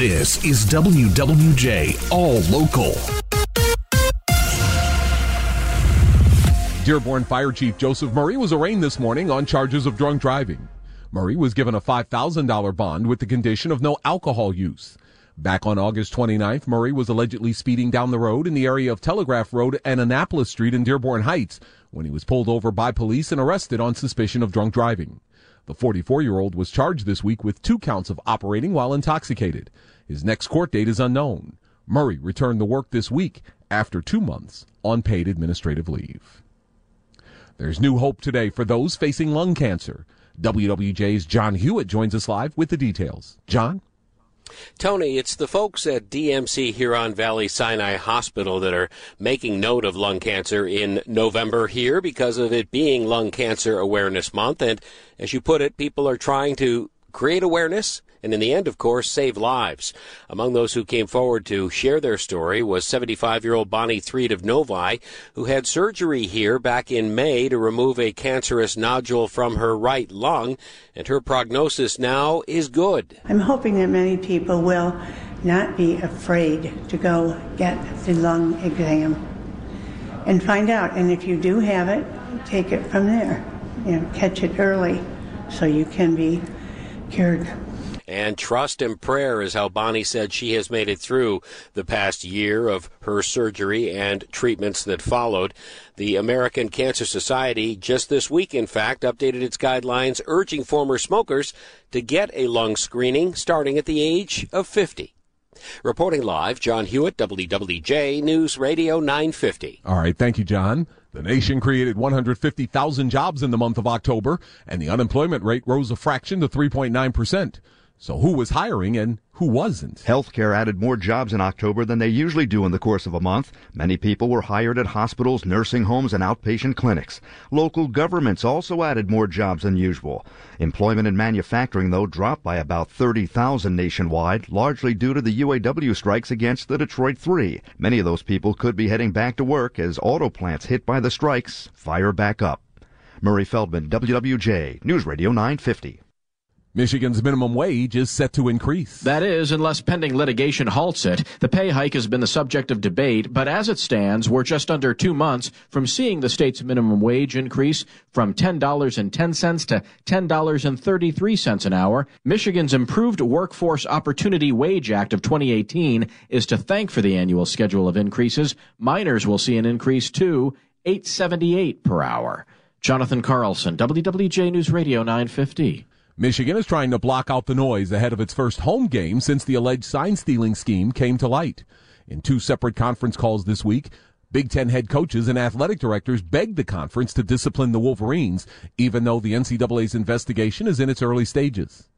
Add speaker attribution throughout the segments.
Speaker 1: This is WWJ All Local.
Speaker 2: Dearborn Fire Chief Joseph Murray was arraigned this morning on charges of drunk driving. Murray was given a $5,000 bond with the condition of no alcohol use. Back on August 29th, Murray was allegedly speeding down the road in the area of Telegraph Road and Annapolis Street in Dearborn Heights when he was pulled over by police and arrested on suspicion of drunk driving. The 44 year old was charged this week with two counts of operating while intoxicated. His next court date is unknown. Murray returned to work this week after two months on paid administrative leave. There's new hope today for those facing lung cancer. WWJ's Jon Hewett joins us live with the details. Jon?
Speaker 3: Tony, it's the folks at DMC Huron Valley Sinai Hospital that are making note of lung cancer in November here because of it being Lung Cancer Awareness Month. And as you put it, people are trying to create awareness and in the end, of course, save lives. Among those who came forward to share their story was 75 year old Bonnie Threed of Novi, who had surgery here back in May to remove a cancerous nodule from her right lung, and her prognosis now is good.
Speaker 4: I'm hoping that many people will not be afraid to go get the lung exam and find out. And if you do have it, take it from there. You know, catch it early so you can be cured.
Speaker 3: And trust and prayer is how Bonnie said she has made it through the past year of her surgery and treatments that followed. The American Cancer Society just this week, in fact, updated its guidelines urging former smokers to get a lung screening starting at the age of 50. Reporting live, Jon Hewett, WWJ News Radio 950.
Speaker 2: All right, thank you, Jon. The nation created 150,000 jobs in the month of October, and the unemployment rate rose a fraction to 3.9 percent. So who was hiring and who wasn't?
Speaker 5: Healthcare added more jobs in October than they usually do in the course of a month. Many people were hired at hospitals, nursing homes, and outpatient clinics. Local governments also added more jobs than usual. Employment in manufacturing, though, dropped by about 30,000 nationwide, largely due to the UAW strikes against the Detroit Three. Many of those people could be heading back to work as auto plants hit by the strikes fire back up. Murray Feldman, WWJ, News Radio 950.
Speaker 2: Michigan's minimum wage is set to increase.
Speaker 6: That is, unless pending litigation halts it. The pay hike has been the subject of debate, but as it stands, we're just under two months from seeing the state's minimum wage increase from $10.10 to $10.33 an hour. Michigan's Improved Workforce Opportunity Wage Act of 2018 is to thank for the annual schedule of increases. Minors will see an increase to 878 per hour. Jonathan Carlson, WWJ News Radio 950.
Speaker 2: Michigan is trying to block out the noise ahead of its first home game since the alleged sign stealing scheme came to light. In two separate conference calls this week, Big Ten head coaches and athletic directors begged the conference to discipline the Wolverines, even though the NCAA's investigation is in its early stages.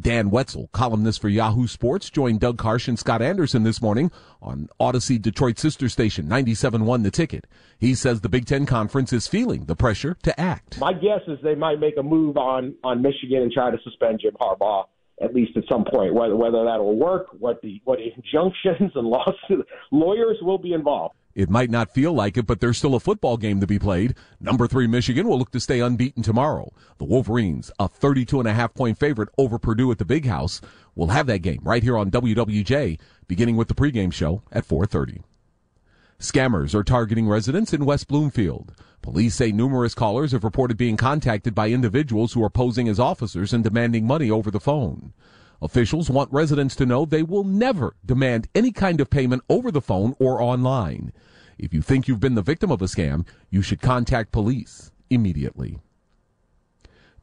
Speaker 2: Dan Wetzel, columnist for Yahoo Sports, joined Doug Karsch and Scott Anderson this morning on Audacy Detroit sister station 97.1 The Ticket. He says the Big Ten Conference is feeling the pressure to act.
Speaker 7: My guess is they might make a move on, on Michigan and try to suspend Jim Harbaugh at least at some point. Whether whether that will work, what the what injunctions and lawsuits, lawyers will be involved.
Speaker 2: It might not feel like it, but there's still a football game to be played. Number three Michigan will look to stay unbeaten tomorrow. The Wolverines, a 32 and a half point favorite over Purdue at the Big House, will have that game right here on WWJ, beginning with the pregame show at 4:30. Scammers are targeting residents in West Bloomfield. Police say numerous callers have reported being contacted by individuals who are posing as officers and demanding money over the phone. Officials want residents to know they will never demand any kind of payment over the phone or online. If you think you've been the victim of a scam, you should contact police immediately.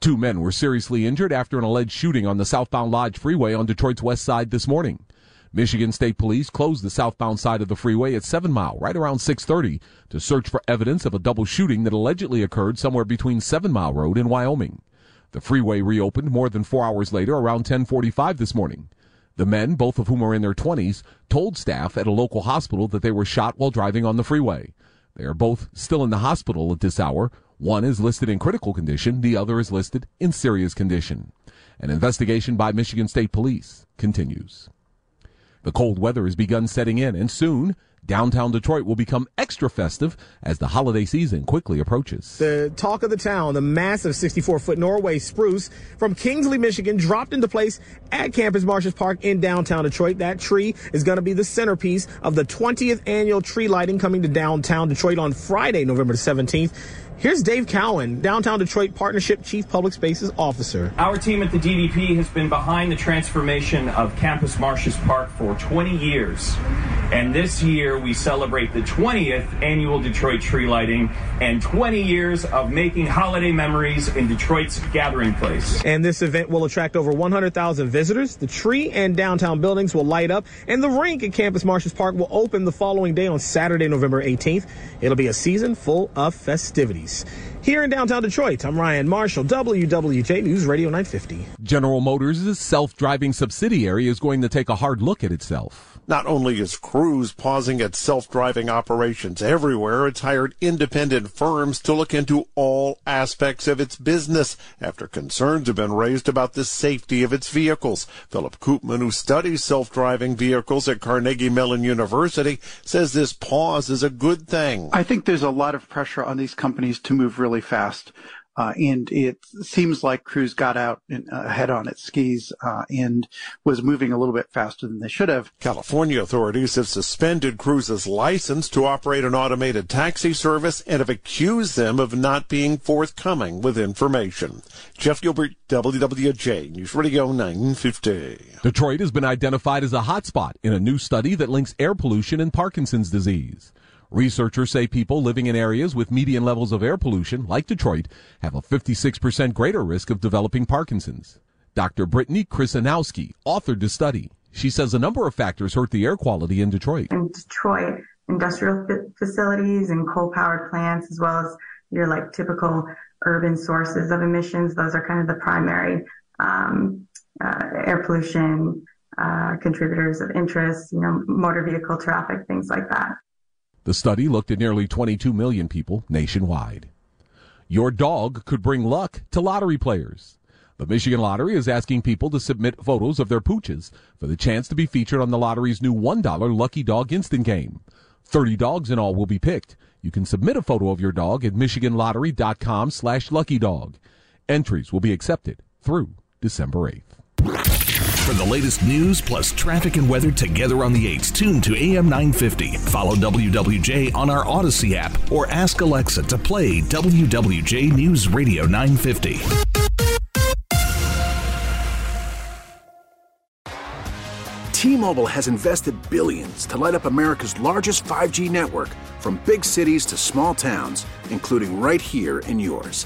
Speaker 2: Two men were seriously injured after an alleged shooting on the southbound Lodge Freeway on Detroit's west side this morning. Michigan State Police closed the southbound side of the freeway at 7 Mile right around 6:30 to search for evidence of a double shooting that allegedly occurred somewhere between 7 Mile Road and Wyoming. The freeway reopened more than 4 hours later around 10:45 this morning. The men, both of whom are in their 20s, told staff at a local hospital that they were shot while driving on the freeway. They are both still in the hospital at this hour. One is listed in critical condition, the other is listed in serious condition. An investigation by Michigan State Police continues. The cold weather has begun setting in, and soon downtown Detroit will become extra festive as the holiday season quickly approaches.
Speaker 8: The talk of the town, the massive 64 foot Norway spruce from Kingsley, Michigan, dropped into place at Campus Martius Park in downtown Detroit. That tree is going to be the centerpiece of the 20th annual tree lighting coming to downtown Detroit on Friday, November 17th. Here's Dave Cowan, Downtown Detroit Partnership Chief Public Spaces Officer.
Speaker 9: Our team at the DDP has been behind the transformation of Campus Martius Park for 20 years. And this year we celebrate the 20th annual Detroit tree lighting and 20 years of making holiday memories in Detroit's gathering place.
Speaker 8: And this event will attract over 100,000 visitors. The tree and downtown buildings will light up, and the rink at Campus Martius Park will open the following day on Saturday, November 18th. It'll be a season full of festivities. Here in downtown Detroit, I'm Ryan Marshall, WWJ News Radio 950.
Speaker 2: General Motors' self driving subsidiary is going to take a hard look at itself.
Speaker 10: Not only is Cruise pausing its self-driving operations everywhere, it's hired independent firms to look into all aspects of its business after concerns have been raised about the safety of its vehicles. Philip Koopman, who studies self-driving vehicles at Carnegie Mellon University, says this pause is a good thing.
Speaker 11: I think there's a lot of pressure on these companies to move really fast. Uh, and it seems like Cruise got out in, uh, ahead on its skis uh, and was moving a little bit faster than they should have.
Speaker 10: California authorities have suspended Cruise's license to operate an automated taxi service and have accused them of not being forthcoming with information. Jeff Gilbert, WWJ News Radio 950.
Speaker 2: Detroit has been identified as a hotspot in a new study that links air pollution and Parkinson's disease. Researchers say people living in areas with median levels of air pollution, like Detroit, have a 56% greater risk of developing Parkinson's. Dr. Brittany Krzyzanowski authored the study. She says a number of factors hurt the air quality in Detroit.
Speaker 12: In Detroit, industrial facilities and coal-powered plants, as well as your like typical urban sources of emissions, those are kind of the primary um, uh, air pollution uh, contributors of interest. You know, motor vehicle traffic, things like that.
Speaker 2: The study looked at nearly 22 million people nationwide. Your dog could bring luck to lottery players. The Michigan Lottery is asking people to submit photos of their pooches for the chance to be featured on the lottery's new $1 Lucky Dog instant game. 30 dogs in all will be picked. You can submit a photo of your dog at michiganlottery.com slash luckydog. Entries will be accepted through December 8th.
Speaker 1: For the latest news plus traffic and weather together on the 8s, tune to AM 950. Follow WWJ on our Audacy app or ask Alexa to play WWJ News Radio 950.
Speaker 13: T-Mobile has invested billions to light up America's largest 5G network from big cities to small towns, including right here in yours.